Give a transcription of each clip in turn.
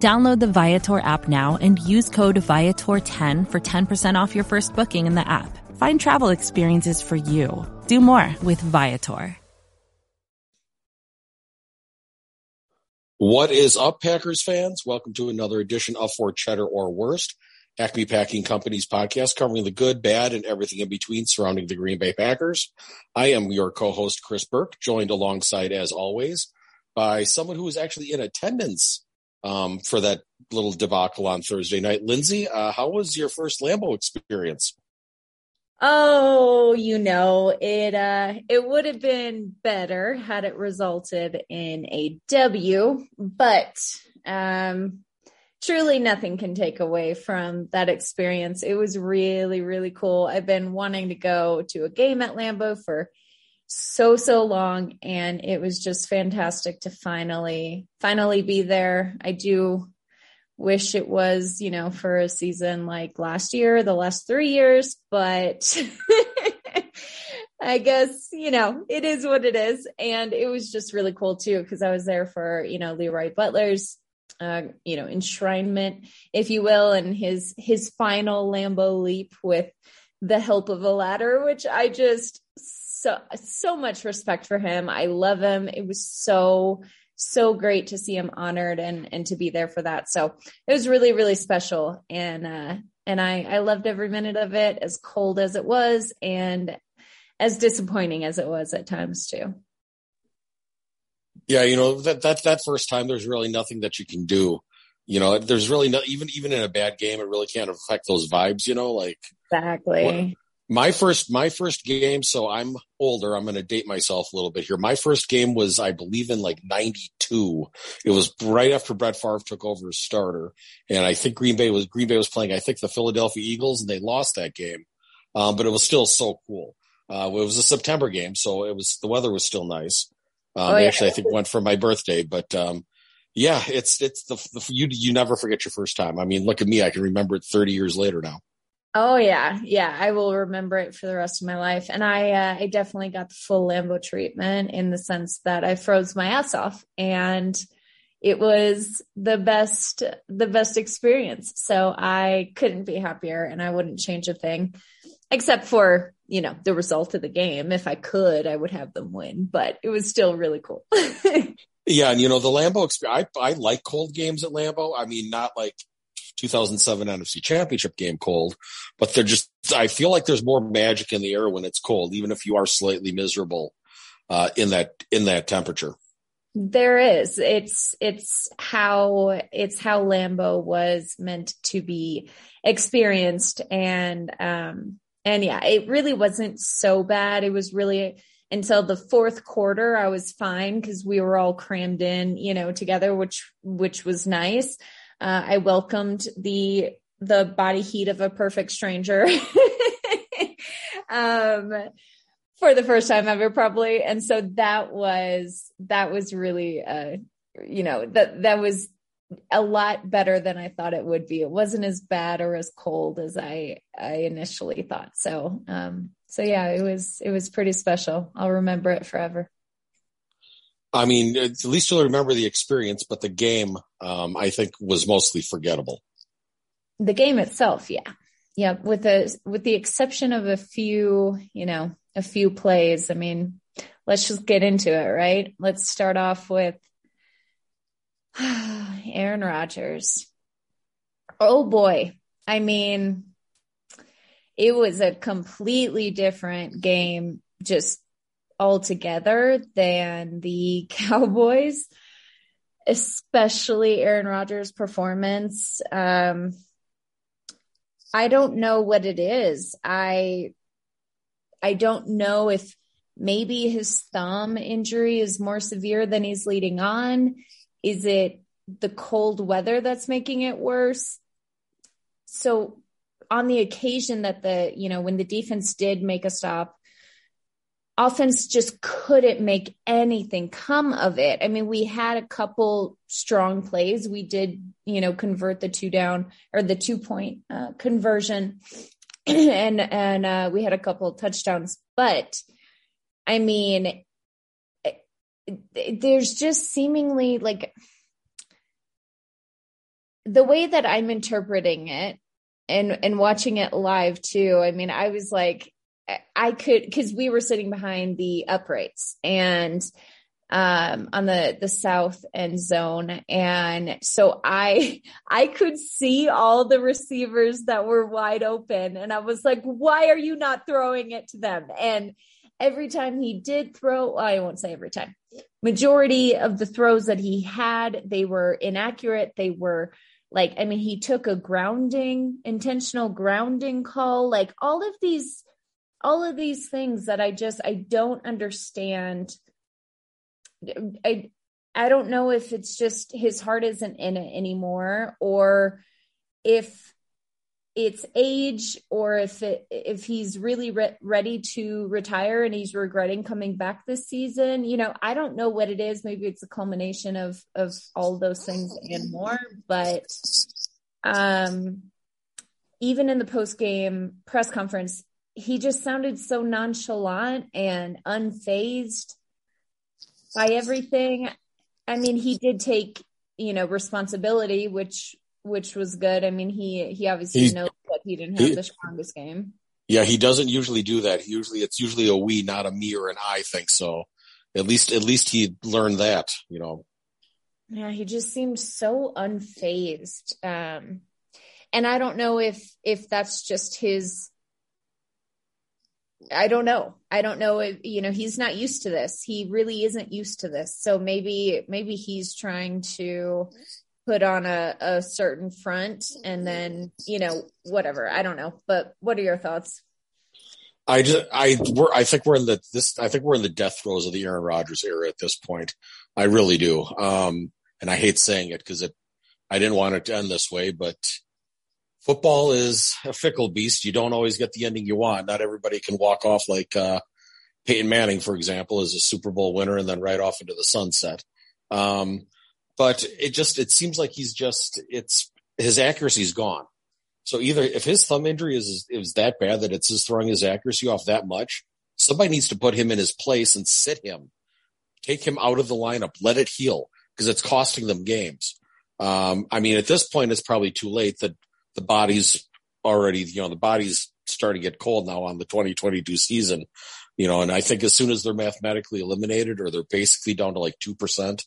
Download the Viator app now and use code Viator10 for 10% off your first booking in the app. Find travel experiences for you. Do more with Viator. What is up, Packers fans? Welcome to another edition of For Cheddar or Worst, Acme Packing Company's podcast covering the good, bad, and everything in between surrounding the Green Bay Packers. I am your co-host, Chris Burke, joined alongside, as always, by someone who is actually in attendance um, for that little debacle on Thursday night. Lindsay, uh, how was your first Lambeau experience? Oh, you know, it uh it would have been better had it resulted in a W, but um truly nothing can take away from that experience. It was really really cool. I've been wanting to go to a game at Lambeau for so so long and it was just fantastic to finally finally be there. I do wish it was, you know, for a season like last year, the last 3 years, but I guess, you know, it is what it is and it was just really cool too because I was there for, you know, Leroy Butler's uh, you know, enshrinement, if you will, and his his final Lambeau leap with the help of a ladder, which I just so so much respect for him. I love him. It was so so great to see him honored and and to be there for that. So it was really really special and uh and I I loved every minute of it as cold as it was and as disappointing as it was at times too. Yeah, you know that that that first time there's really nothing that you can do. You know, there's really no even even in a bad game, it really can't affect those vibes. You know, like exactly my first my first game so i'm older i'm going to date myself a little bit here. My first game was i believe in like 92 it was right after brett Favre took over as starter and i think green bay was green bay was playing i think the philadelphia eagles and they lost that game. Um, but it was still so cool. Uh, it was a september game so it was the weather was still nice. Um, oh, yeah. actually i think went for my birthday but um, yeah it's it's the, the you you never forget your first time. I mean look at me i can remember it 30 years later now Oh yeah, yeah. I will remember it for the rest of my life, and I uh, I definitely got the full Lambeau treatment in the sense that I froze my ass off, and it was the best the best experience. So I couldn't be happier, and I wouldn't change a thing, except for you know the result of the game. If I could, I would have them win, but it was still really cool. yeah, and you know the Lambeau experience. I I like cold games at Lambeau. I mean, not like 2007 NFC championship game cold, but they're just, I feel like there's more magic in the air when it's cold, even if you are slightly miserable, uh, in that, in that temperature. There is. It's, it's how, it's how Lambeau was meant to be experienced. And, um, and yeah, it really wasn't so bad. It was really, until the fourth quarter, I was fine because we were all crammed in, you know, together, which, which was nice. Uh, I welcomed the the body heat of a perfect stranger um, for the first time ever, probably. And so that was that was really, uh, you know, that that was a lot better than I thought it would be. It wasn't as bad or as cold as I I initially thought. So um, so yeah, it was it was pretty special. I'll remember it forever. I mean, at least you'll remember the experience, but the game, um, I think, was mostly forgettable. The game itself, yeah, yeah, with the with the exception of a few, you know, a few plays. I mean, let's just get into it, right? Let's start off with Aaron Rodgers. Oh boy, I mean, it was a completely different game just altogether than the Cowboys, especially Aaron Rodgers' performance. Um, I don't know what it is. I I don't know if maybe his thumb injury is more severe than he's leading on. Is it the cold weather that's making it worse? So on the occasion that the, you know, when the defense did make a stop, offense just couldn't make anything come of it. I mean, we had a couple strong plays. We did, you know, convert the two down or the two point uh, conversion, and and uh, we had a couple touchdowns. But I mean, there's just seemingly like the way that I'm interpreting it and and watching it live too. I mean, I was like I could because we were sitting behind the uprights and um on the the south end zone. And so i i could see all the receivers that were wide open. And i was like why are you not throwing it to them? And every time he did throw i won't say every time. Majority of the throws that he had they were inaccurate. They were like i mean he took a grounding intentional grounding call. Like all of these all of these things that I just I don't understand. I I don't know if it's just his heart isn't in it anymore or if it's age or if it if he's really re- ready to retire and he's regretting coming back this season you know i don't know what it is maybe it's a culmination of of all those things and more but um even in the post game press conference he just sounded so nonchalant and unfazed by everything. I mean, he did take, you know, responsibility, which which was good. I mean, he he obviously He's, knows that he didn't have he, the strongest game. Yeah, he doesn't usually do that. He usually it's usually a we, not a me or an I think so. At least at least he learned that, you know. Yeah, he just seemed so unfazed. Um and I don't know if if that's just his I don't know. I don't know if, you know, he's not used to this. He really isn't used to this. So maybe, maybe he's trying to put on a, a certain front and then, you know, whatever. I don't know. But what are your thoughts? I just, I, we're, I think we're in the, this, I think we're in the death throes of the Aaron Rodgers era at this point. I really do. Um, and I hate saying it because it, I didn't want it to end this way, but football is a fickle beast. You don't always get the ending you want. Not everybody can walk off like uh, Peyton Manning, for example, is a Super Bowl winner and then right off into the sunset. Um, but it just it seems like he's just it's his accuracy's gone. So either if his thumb injury is is that bad that it's just throwing his accuracy off that much, somebody needs to put him in his place and sit him, take him out of the lineup, let it heal because it's costing them games. Um, I mean, at this point, it's probably too late. That the body's already, you know, the body's starting to get cold now on the 2022 season, you know, and I think as soon as they're mathematically eliminated or they're basically down to like 2%,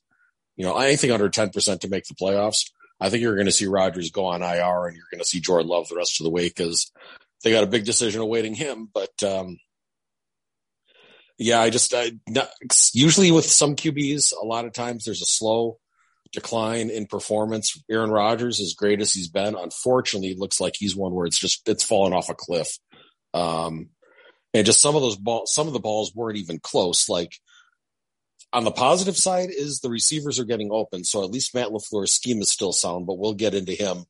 you know, anything under 10% to make the playoffs, I think you're going to see Rodgers go on IR and you're going to see Jordan Love the rest of the way because they got a big decision awaiting him. But, um, yeah, I just, I, not, usually with some QBs, a lot of times there's a slow decline in performance. Aaron Rodgers, as great as he's been, unfortunately, looks like he's one where it's just it's fallen off a cliff. Um, and just some of those balls, some of the balls weren't even close. Like on the positive side is the receivers are getting open, so at least Matt LaFleur's scheme is still sound. But we'll get into him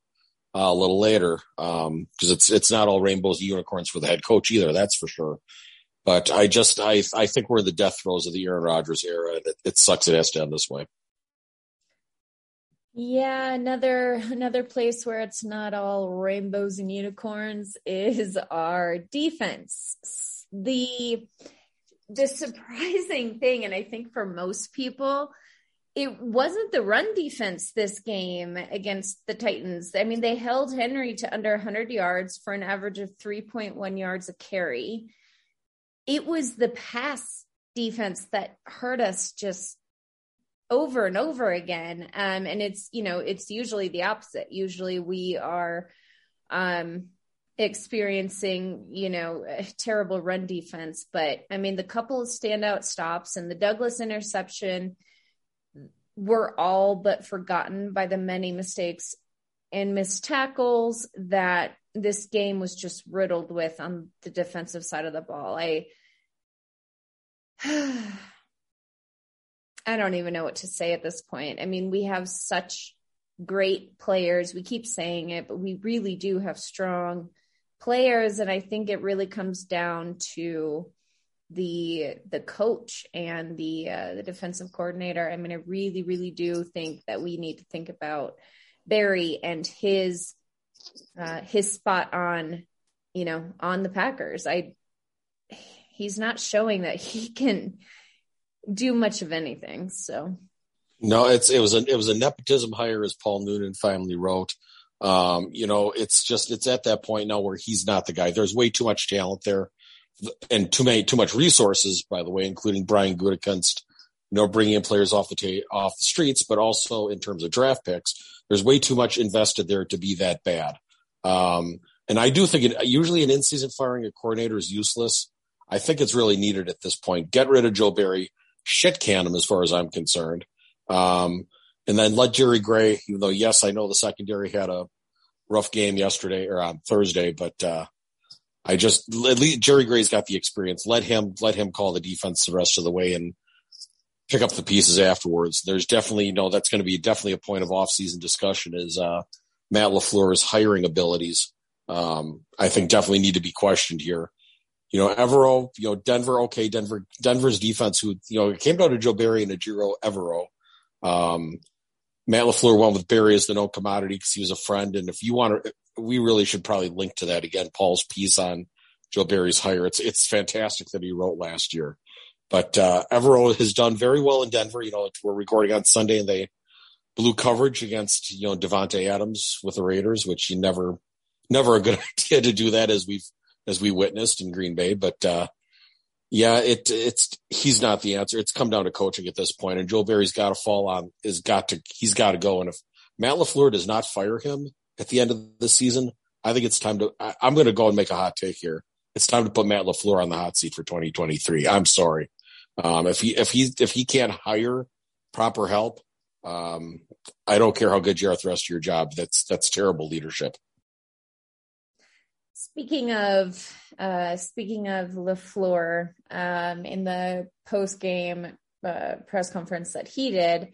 uh, a little later because um, it's it's not all rainbows and unicorns for the head coach either. That's for sure. But I just I I think we're in the death throes of the Aaron Rodgers era, and it, it sucks it has to end this way. Yeah, another another place where it's not all rainbows and unicorns is our defense. The the surprising thing and I think for most people it wasn't the run defense this game against the Titans. I mean, they held Henry to under 100 yards for an average of 3.1 yards a carry. It was the pass defense that hurt us just over and over again. Um, and it's, you know, it's usually the opposite. Usually we are um, experiencing, you know, terrible run defense. But I mean, the couple of standout stops and the Douglas interception were all but forgotten by the many mistakes and missed tackles that this game was just riddled with on the defensive side of the ball. I I don't even know what to say at this point. I mean, we have such great players. We keep saying it, but we really do have strong players, and I think it really comes down to the the coach and the uh, the defensive coordinator. I mean, I really, really do think that we need to think about Barry and his uh, his spot on, you know, on the Packers. I he's not showing that he can do much of anything. So no, it's it was a it was a nepotism hire, as Paul Noonan finally wrote. Um, you know, it's just it's at that point now where he's not the guy. There's way too much talent there, and too many too much resources. By the way, including Brian Gutekunst, you know, bringing in players off the ta- off the streets, but also in terms of draft picks, there's way too much invested there to be that bad. Um, and I do think it, usually an in season firing a coordinator is useless. I think it's really needed at this point. Get rid of Joe Barry, shit can him as far as I'm concerned. Um, and then let Jerry Gray, even though yes, I know the secondary had a rough game yesterday or on Thursday, but, uh, I just, at least Jerry Gray's got the experience. Let him, let him call the defense the rest of the way and pick up the pieces afterwards. There's definitely, you know, that's going to be definitely a point of off-season discussion is, uh, Matt LaFleur's hiring abilities. Um, I think definitely need to be questioned here. You know, Evero, you know, Denver, okay, Denver, Denver's defense, who, you know, it came down to Joe Barry and Ejiro Evero. Um, Matt LaFleur went with Barry as the no commodity because he was a friend. And if you want to, we really should probably link to that again. Paul's piece on Joe Barry's hire. It's, it's fantastic that he wrote last year. But, uh, Evero has done very well in Denver. You know, we're recording on Sunday and they blew coverage against, you know, Davante Adams with the Raiders, which you never, never a good idea to do that as we've, as we witnessed in Green Bay. But, uh, yeah, it it's he's not the answer. It's come down to coaching at this point, and Joe Barry's got to fall on is got to he's got to go. And if Matt Lafleur does not fire him at the end of the season, I think it's time to. I, am going to go and make a hot take here. It's time to put Matt Lafleur on the hot seat for 2023. I'm sorry, um, if he if he if he can't hire proper help, um, I don't care how good you are at the rest of your job. That's that's terrible leadership. Speaking of uh, speaking of Lafleur, um, in the post game uh, press conference that he did,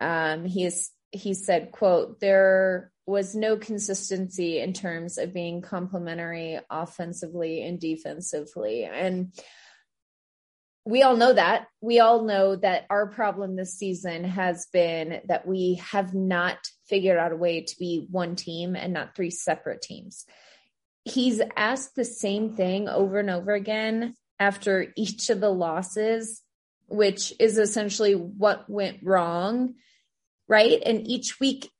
um, he's he said, "quote There was no consistency in terms of being complementary offensively and defensively," and we all know that. We all know that our problem this season has been that we have not figured out a way to be one team and not three separate teams he's asked the same thing over and over again after each of the losses, which is essentially what went wrong, right? And each week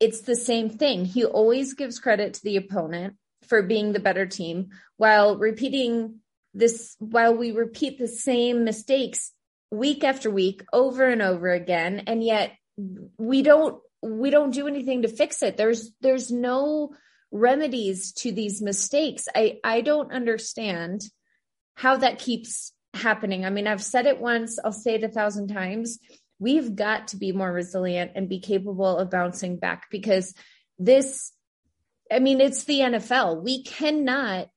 it's the same thing. He always gives credit to the opponent for being the better team while repeating this, while we repeat the same mistakes week after week over and over again. And yet we don't, we don't do anything to fix it. There's, there's no, remedies to these mistakes. I, I don't understand how that keeps happening. I mean, I've said it once, I'll say it a thousand times. We've got to be more resilient and be capable of bouncing back because this, I mean, it's the NFL. We cannot,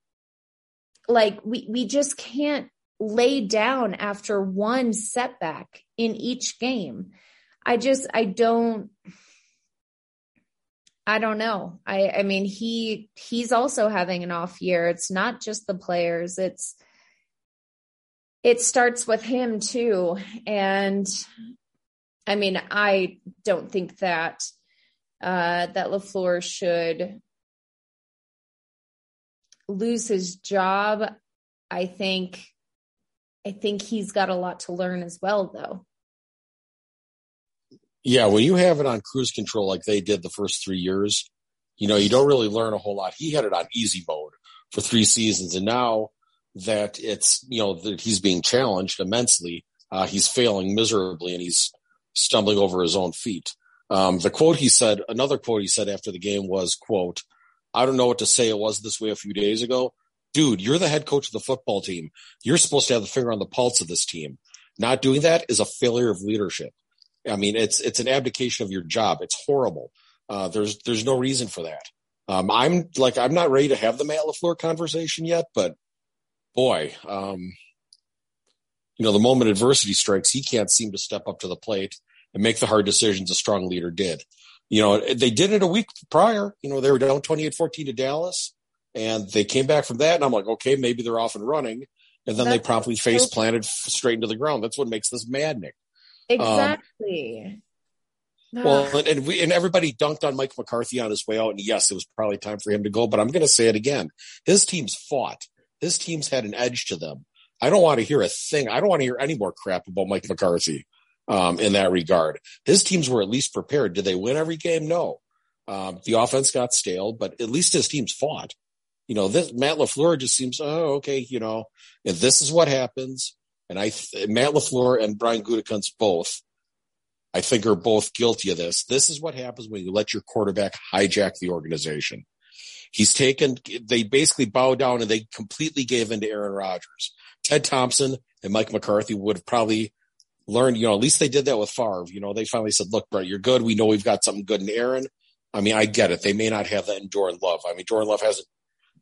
like, we, we just can't lay down after one setback in each game. I just, I don't, I don't know. I I mean he he's also having an off year. It's not just the players. It's it starts with him too. And I mean, I don't think that uh that LaFleur should lose his job. I think I think he's got a lot to learn as well though. Yeah, when you have it on cruise control like they did the first three years, you know, you don't really learn a whole lot. He had it on easy mode for three seasons. And now that it's, you know, that he's being challenged immensely, uh, he's failing miserably and he's stumbling over his own feet. Um, the quote he said, another quote he said after the game was, quote, I don't know what to say. It was this way a few days ago. Dude, you're the head coach of the football team. You're supposed to have the finger on the pulse of this team. Not doing that is a failure of leadership. I mean, it's it's an abdication of your job. It's horrible. Uh, there's there's no reason for that. Um, I'm like I'm not ready to have the Matt Lafleur conversation yet, but boy, um, you know, the moment adversity strikes, he can't seem to step up to the plate and make the hard decisions a strong leader did. You know, they did it a week prior. You know, they were down 28-14 to Dallas. And they came back from that, and I'm like, okay, maybe they're off and running. And then That's they promptly face planted straight into the ground. That's what makes this maddening. Exactly. Um, well, and, and, we and everybody dunked on Mike McCarthy on his way out, and yes, it was probably time for him to go. But I'm going to say it again: his teams fought. His teams had an edge to them. I don't want to hear a thing. I don't want to hear any more crap about Mike McCarthy um, in that regard. His teams were at least prepared. Did they win every game? No. Um, the offense got stale, but at least his teams fought. You know, this Matt LaFleur just seems, oh, okay, you know, and this is what happens. And I, Matt LaFleur and Brian Gutekunst both, I think are both guilty of this. This is what happens when you let your quarterback hijack the organization. He's taken, they basically bowed down and they completely gave in to Aaron Rodgers. Ted Thompson and Mike McCarthy would have probably learned, you know, at least they did that with Favre. You know, they finally said, look, Brett, you're good. We know we've got something good in Aaron. I mean, I get it. They may not have that in Jordan Love. I mean, Jordan Love hasn't,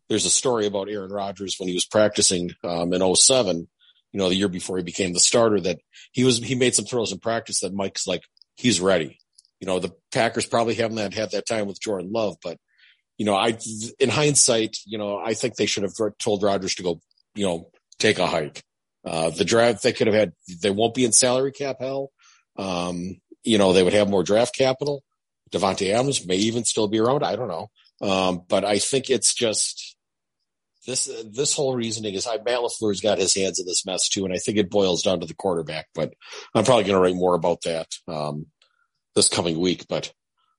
there's a story about Aaron Rodgers when he was practicing, um, in 07, you know, the year before he became the starter that he was, he made some throws in practice that Mike's like, he's ready. You know, the Packers probably haven't had, that time with Jordan Love, but you know, I, in hindsight, you know, I think they should have told Rodgers to go, you know, take a hike. Uh, the draft they could have had, they won't be in salary cap hell. Um, you know, they would have more draft capital. Davante Adams may even still be around. I don't know. Um, but I think it's just this, this whole reasoning is I, Matt LaFleur's got his hands in this mess too. And I think it boils down to the quarterback, but I'm probably going to write more about that, um, this coming week, but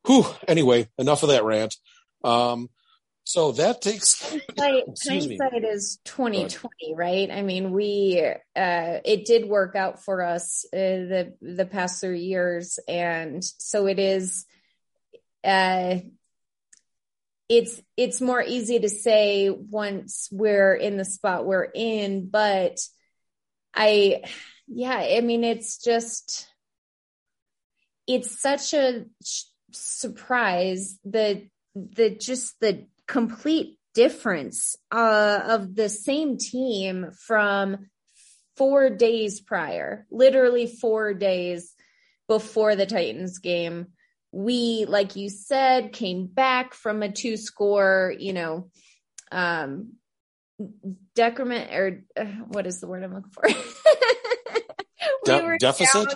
whew, anyway, enough of that rant. Um, so that takes hindsight, hindsight is 2020, right? I mean, we uh it did work out for us uh, the the past three years and so it is uh it's it's more easy to say once we're in the spot we're in, but I yeah, I mean it's just it's such a surprise that the just the complete difference uh, of the same team from four days prior, literally four days before the Titans game. We, like you said, came back from a two score, you know, um, decrement or uh, what is the word I'm looking for? De- we deficit?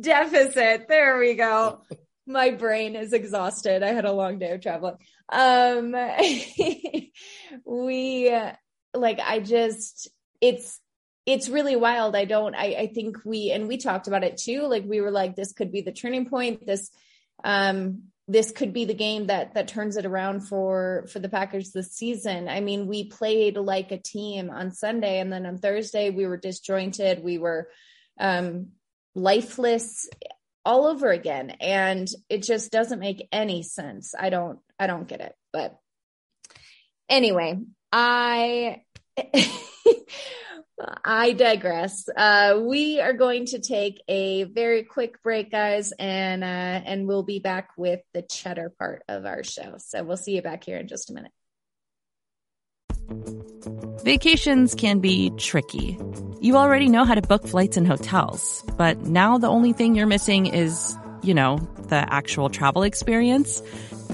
Deficit. There we go my brain is exhausted. I had a long day of traveling. Um, we like, I just, it's, it's really wild. I don't, I, I think we, and we talked about it too. Like we were like, this could be the turning point. This, um, this could be the game that that turns it around for for the Packers this season. I mean, we played like a team on Sunday and then on Thursday we were disjointed. We were um lifeless all over again and it just doesn't make any sense i don't i don't get it but anyway i I digress. Uh, we are going to take a very quick break, guys, and uh, and we'll be back with the cheddar part of our show. So we'll see you back here in just a minute. Vacations can be tricky. You already know how to book flights and hotels, but now the only thing you're missing is, you know, the actual travel experience.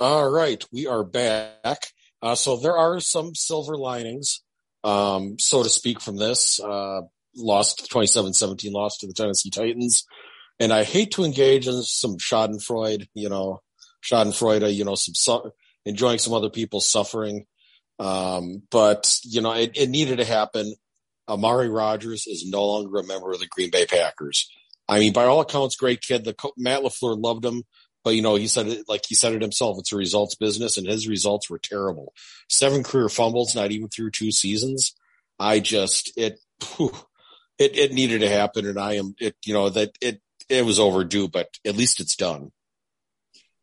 All right, we are back. Uh, so there are some silver linings, um, so to speak, from this. Uh, lost 27-17 loss to the Tennessee Titans. And I hate to engage in some schadenfreude, you know, schadenfreude, you know, some su- enjoying some other people's suffering. Um, but, you know, it, it needed to happen. Amari Rodgers is no longer a member of the Green Bay Packers. I mean, by all accounts, great kid. The Matt LaFleur loved him. But you know, he said it like he said it himself. It's a results business, and his results were terrible. Seven career fumbles, not even through two seasons. I just it whew, it it needed to happen, and I am it. You know that it it was overdue, but at least it's done.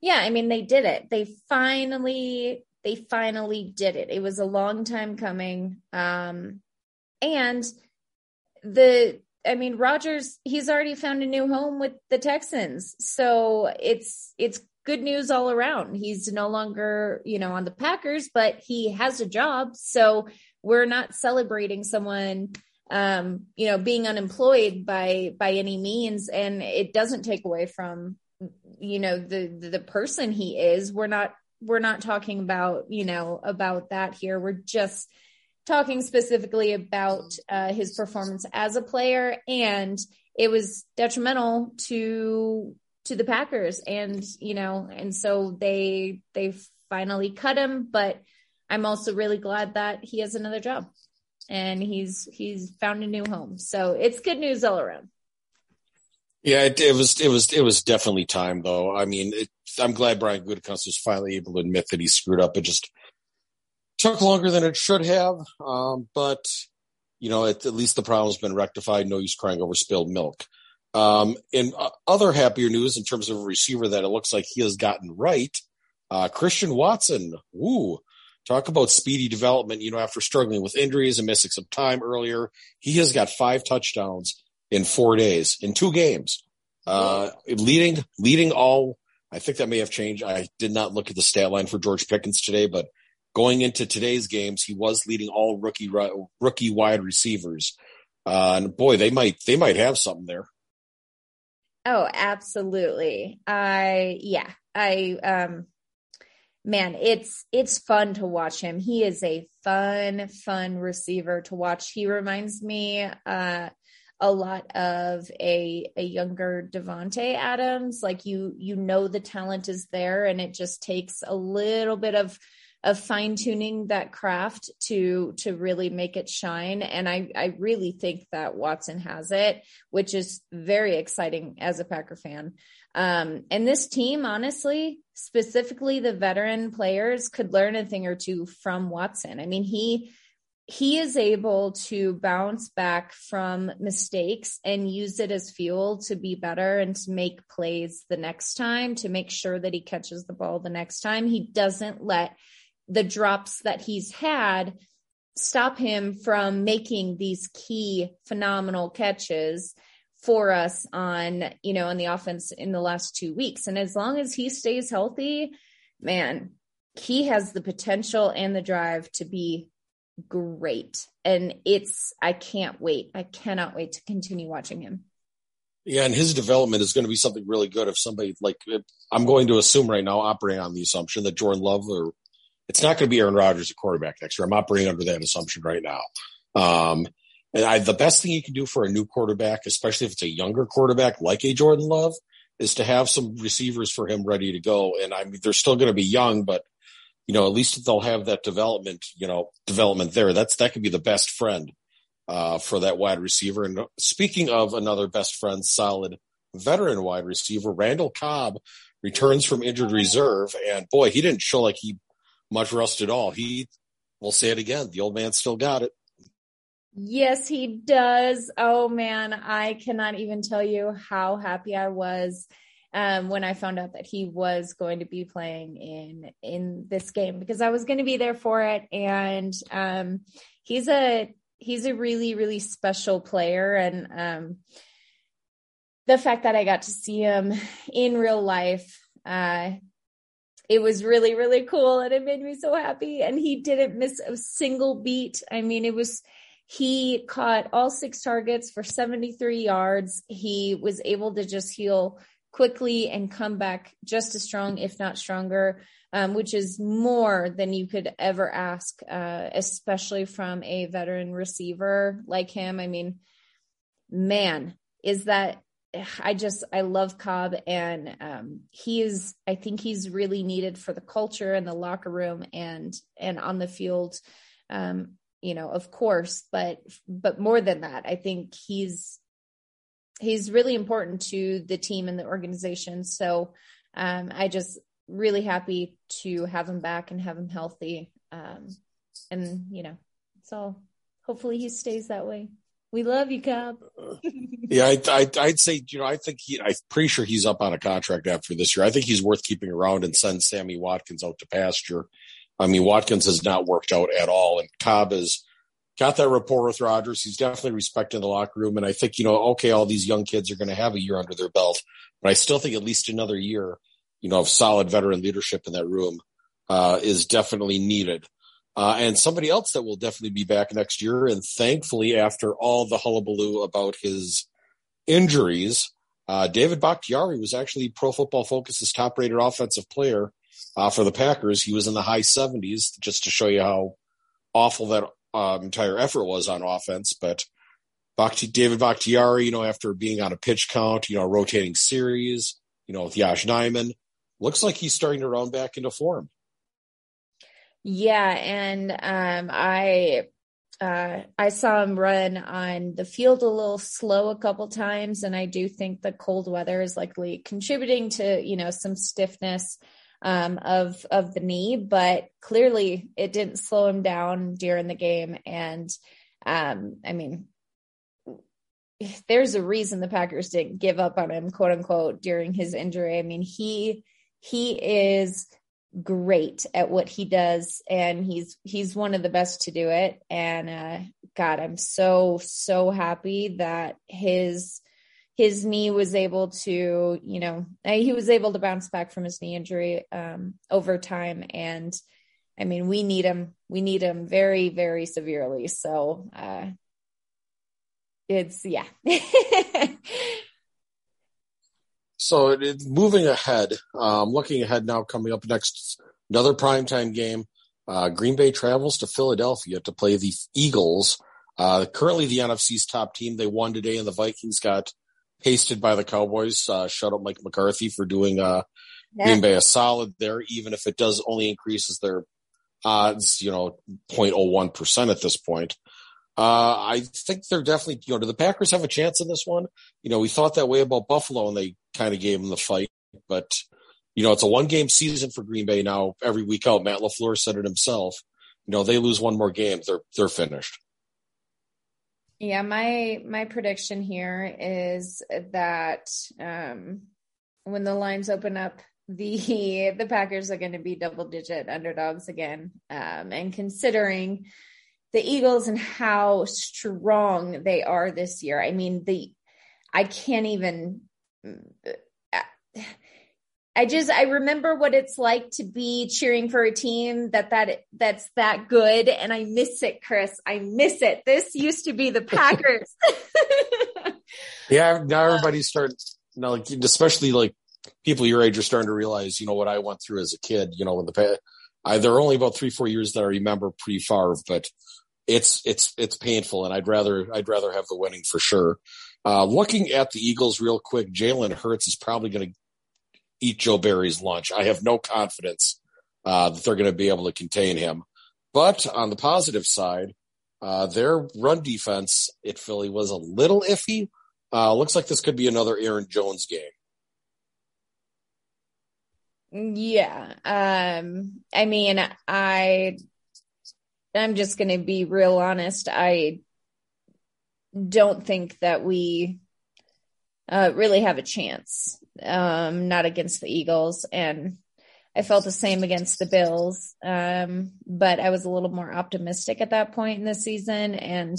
Yeah, I mean they did it. They finally they finally did it. It was a long time coming. Um, and the I mean, Rodgers, he's already found a new home with the Texans. So it's it's good news all around. He's no longer, you know, on the Packers, but he has a job. So we're not celebrating someone um, you know, being unemployed by by any means and it doesn't take away from you know the the person he is. We're not we're not talking about, you know, about that here. We're just talking specifically about uh, his performance as a player, and it was detrimental to to the Packers, and you know, and so they they finally cut him. But I'm also really glad that he has another job, and he's he's found a new home. So it's good news all around. Yeah, it, it was it was it was definitely time though. I mean, it, I'm glad Brian Gutekunst was finally able to admit that he screwed up. It just took longer than it should have, um, but you know, at, at, least the problem's been rectified. No use crying over spilled milk. Um, in uh, other happier news, in terms of a receiver that it looks like he has gotten right, uh, Christian Watson. Woo! Talk about speedy development. You know, after struggling with injuries and missing some time earlier, he has got five touchdowns in four days in two games, uh, leading leading all. I think that may have changed. I did not look at the stat line for George Pickens today, but going into today's games, he was leading all rookie rookie wide receivers. Uh, and boy, they might they might have something there. Oh, absolutely. I yeah, I um man, it's it's fun to watch him. He is a fun fun receiver to watch. He reminds me uh a lot of a a younger Davante Adams. Like you you know the talent is there and it just takes a little bit of of fine tuning that craft to to really make it shine. And i i really think that watson has it which is very exciting as a packer fan. Um, and this team honestly specifically the veteran players could learn a thing or two from watson. I mean he he is able to bounce back from mistakes and use it as fuel to be better and to make plays the next time to make sure that he catches the ball the next time. He doesn't let the drops that he's had stop him from making these key phenomenal catches for us on you know on the offense in the last two weeks. And as long as he stays healthy man he has the potential and the drive to be great. And it's i can't wait. I cannot wait to continue watching him. Yeah and his development is going to be something really good if somebody like i'm going to assume right now operating on the assumption that jordan love or it's not going to be Aaron Rodgers at quarterback next year. I'm operating under that assumption right now. Um, and I, the best thing you can do for a new quarterback, especially if it's a younger quarterback like a Jordan Love, is to have some receivers for him ready to go. And I mean, they're still going to be young, but you know, at least they'll have that development, you know, development there. That's, that could be the best friend, uh, for that wide receiver. And speaking of another best friend, solid veteran wide receiver, Randall Cobb returns from injured reserve. And boy, he didn't show like he much rust at all. He, we'll say it again, the old man still got it. Yes, he does. Oh man, I cannot even tell you how happy I was um, when I found out that he was going to be playing in in this game because I was going to be there for it, and um, he's a he's a really really special player, and um, the fact that I got to see him in real life. Uh, it was really really cool and it made me so happy and he didn't miss a single beat i mean it was he caught all six targets for 73 yards he was able to just heal quickly and come back just as strong, if not stronger, um, which is more than you could ever ask, uh, especially from a veteran receiver like him. I mean, man, is that I just I love Cobb and um, he is I think he's really needed for the culture and the locker room and and on the field um, you know of course but but more than that I think he's he's really important to the team and the organization. So um, I just really happy to have him back and have him healthy. Um, and you know, so hopefully he stays that way. We love you, Cobb. yeah, I, would say, you know, I think he, I'm pretty sure he's up on a contract after this year. I think he's worth keeping around and send Sammy Watkins out to pasture. I mean, Watkins has not worked out at all, and Cobb has got that rapport with Rodgers. He's definitely respecting the locker room. And I think, you know, okay, all these young kids are going to have a year under their belt, but I still think at least another year, you know, of solid veteran leadership in that room, uh, is definitely needed. Uh, and somebody else that will definitely be back next year. And thankfully, after all the hullabaloo about his injuries, uh, David Bakhtiari was actually Pro Football Focus's top rated offensive player, uh, for the Packers. He was in the high 70s just to show you how awful that um, entire effort was on offense. But Bakhti, David Bakhtiari, you know, after being on a pitch count, you know, rotating series, you know, with Yosh Nijman, looks like he's starting to round back into form. Yeah, and um, I uh, I saw him run on the field a little slow a couple times, and I do think the cold weather is likely contributing to you know some stiffness um, of of the knee, but clearly it didn't slow him down during the game. And um, I mean, there's a reason the Packers didn't give up on him, quote unquote, during his injury. I mean, he he is great at what he does and he's he's one of the best to do it and uh god i'm so so happy that his his knee was able to, you know, uh, he was able to bounce back from his knee injury um, over time. And I mean, we need him. We need him very, very severely. So uh, it's, yeah. so it, moving ahead, um, looking ahead now, coming up next, another primetime game. Uh, Green Bay travels to Philadelphia to play the Eagles. Uh, currently the NFC's top team. They won today, and the Vikings got pasted by the Cowboys. Uh, shout out Mike McCarthy for doing uh, yeah. Green Bay a solid there, even if it does only increases their odds, you know, 0.01% at this point. Uh, I think they're definitely, you know, do the Packers have a chance in this one? You know, we thought that way about Buffalo and they kind of gave them the fight, but you know, it's a one game season for Green Bay now every week out. Matt LaFleur said it himself. You know, they lose one more game, they're, they're finished. Yeah, my my prediction here is that um, when the lines open up, the the Packers are going to be double digit underdogs again. Um, and considering the Eagles and how strong they are this year, I mean the I can't even. I just I remember what it's like to be cheering for a team that that that's that good, and I miss it, Chris. I miss it. This used to be the Packers. yeah, now everybody's starting. Now, like especially like people your age are starting to realize, you know, what I went through as a kid. You know, when the I, there are only about three four years that I remember pre Favre, but it's it's it's painful, and I'd rather I'd rather have the winning for sure. Uh, looking at the Eagles real quick, Jalen Hurts is probably going to eat Joe Barry's lunch. I have no confidence uh, that they're going to be able to contain him. But on the positive side, uh, their run defense at Philly was a little iffy. Uh, looks like this could be another Aaron Jones game. Yeah. Um, I mean, I, I'm just going to be real honest. I don't think that we uh, really have a chance um, not against the Eagles. And I felt the same against the Bills. Um, but I was a little more optimistic at that point in the season. And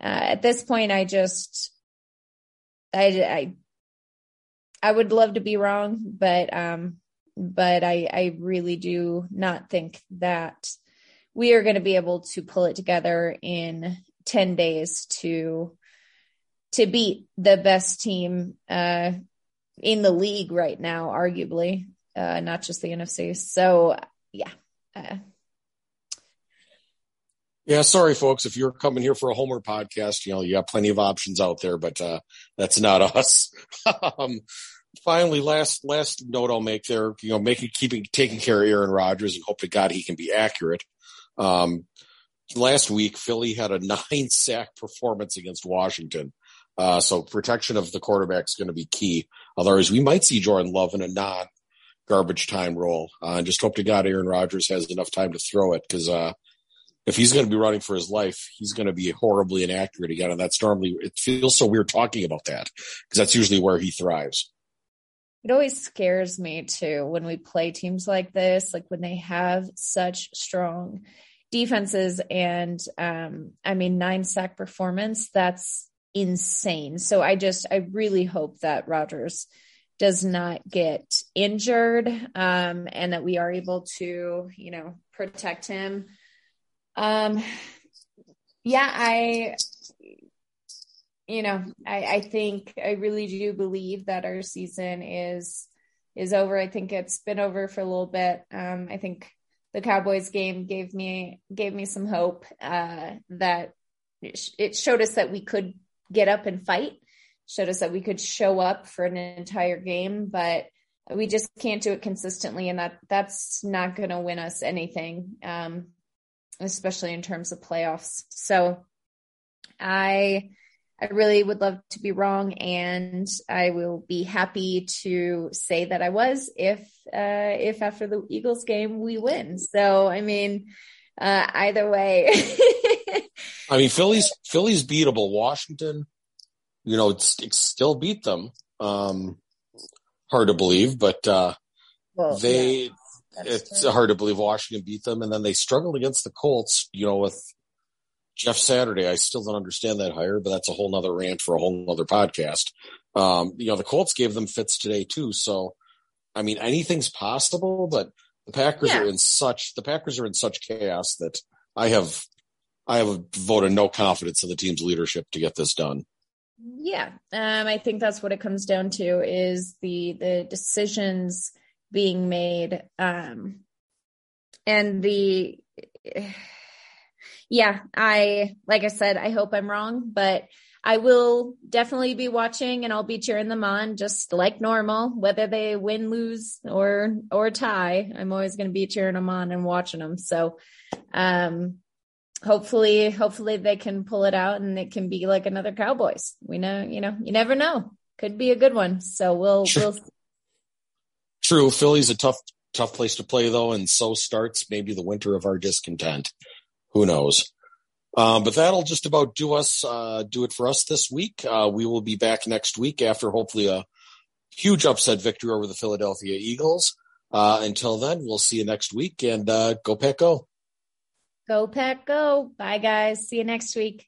uh, at this point, I just, I, I, I would love to be wrong, but, um, but I, I really do not think that we are going to be able to pull it together in 10 days to to beat the best team uh, in the league right now, arguably, uh, not just the NFC. So, yeah. Uh, yeah, sorry, folks. If you're coming here for a Homer podcast, you know you got plenty of options out there, but uh, that's not us. um, finally, last last note I'll make there, you know, making keeping taking care of Aaron Rodgers and hope to God he can be accurate. Um, last week, Philly had a nine sack performance against Washington. Uh, so protection of the quarterback is going to be key. Otherwise, we might see Jordan Love in a non garbage time role. Uh, and just hope to God Aaron Rodgers has enough time to throw it because uh, if he's going to be running for his life, he's going to be horribly inaccurate again. And that's normally, it feels so weird talking about that because that's usually where he thrives. It always scares me too when we play teams like this, like when they have such strong defenses and um I mean nine sack performance that's insane. So I just, I really hope that Rodgers does not get injured um, and that we are able to, you know, protect him. Um, yeah, I, you know, I, I think I really do believe that our season is is over. I think it's been over for a little bit. Um, I think the Cowboys game gave me gave me some hope uh, that it showed us that we could get up and fight, showed us that we could show up for an entire game, but we just can't do it consistently. And that that's not going to win us anything, um, especially in terms of playoffs. So I, I really would love to be wrong, and I will be happy to say that I was if uh, if after the Eagles game we win. So I mean, uh, either way. I mean, Philly's Philly's beatable. Washington, you know, it's, it's still beat them. Um, hard to believe, but uh, well, they. Yeah. It's true. hard to believe Washington beat them, and then they struggled against the Colts. You know, with Jeff Saturday, I still don't understand that hire, but that's a whole nother rant for a whole nother podcast. Um, you know, the Colts gave them fits today too, so I mean, anything's possible, but the Packers yeah. are in such the Packers are in such chaos that I have I have a vote of no confidence in the team's leadership to get this done. Yeah, um, I think that's what it comes down to is the the decisions being made, um, and the yeah. I like I said, I hope I'm wrong, but I will definitely be watching and I'll be cheering them on just like normal, whether they win, lose, or or tie. I'm always going to be cheering them on and watching them. So, um, hopefully, hopefully they can pull it out and it can be like another Cowboys. We know, you know, you never know. Could be a good one. So we'll True. we'll. True, Philly's a tough tough place to play though, and so starts maybe the winter of our discontent. Who knows? Um, but that'll just about do us, uh, do it for us this week. Uh, we will be back next week after hopefully a huge upset victory over the Philadelphia Eagles. Uh, until then, we'll see you next week and, uh, go pack go. Go pack go. Bye guys. See you next week.